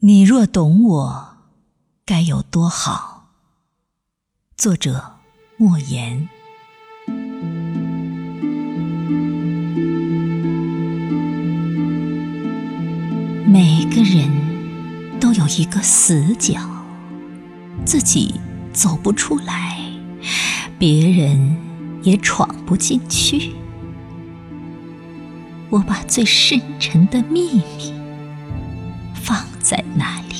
你若懂我，该有多好。作者：莫言。每个人都有一个死角，自己走不出来，别人也闯不进去。我把最深沉的秘密。在那里？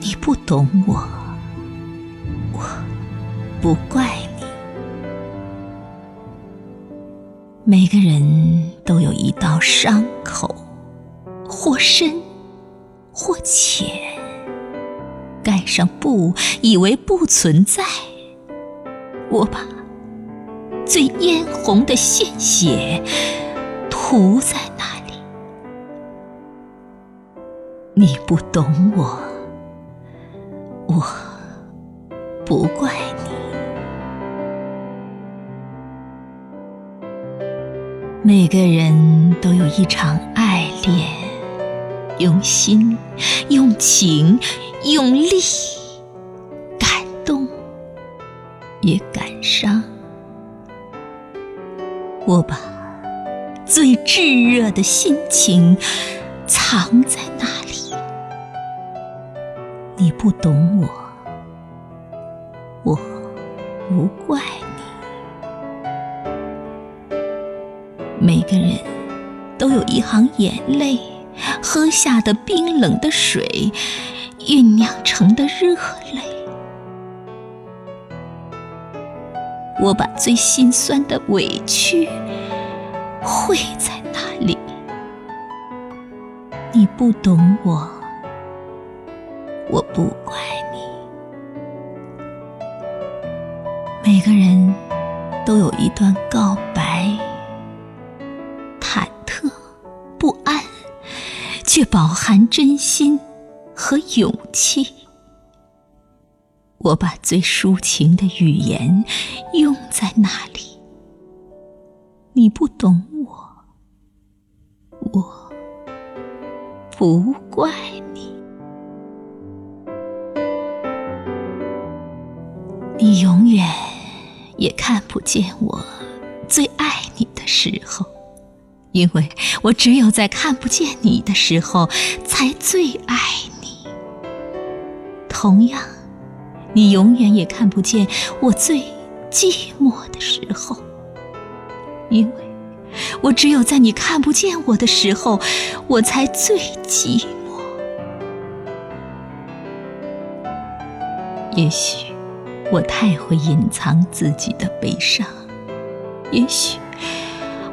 你不懂我，我不怪你。每个人都有一道伤口，或深，或浅。盖上布，以为不存在。我把最嫣红的鲜血涂在那。你不懂我，我不怪你。每个人都有一场爱恋，用心、用情、用力，感动也感伤。我把最炙热的心情藏在那里。你不懂我，我不怪你。每个人都有一行眼泪，喝下的冰冷的水，酝酿成的热泪。我把最心酸的委屈汇在那里。你不懂我。不怪你。每个人都有一段告白，忐忑不安，却饱含真心和勇气。我把最抒情的语言用在那里。你不懂我，我不怪你永远也看不见我最爱你的时候，因为我只有在看不见你的时候，才最爱你。同样，你永远也看不见我最寂寞的时候，因为我只有在你看不见我的时候，我才最寂寞。也许。我太会隐藏自己的悲伤，也许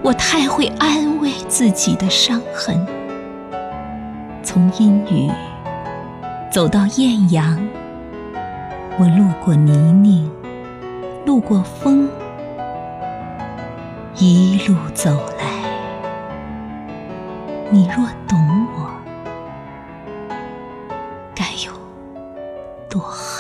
我太会安慰自己的伤痕。从阴雨走到艳阳，我路过泥泞，路过风，一路走来。你若懂我，该有多好。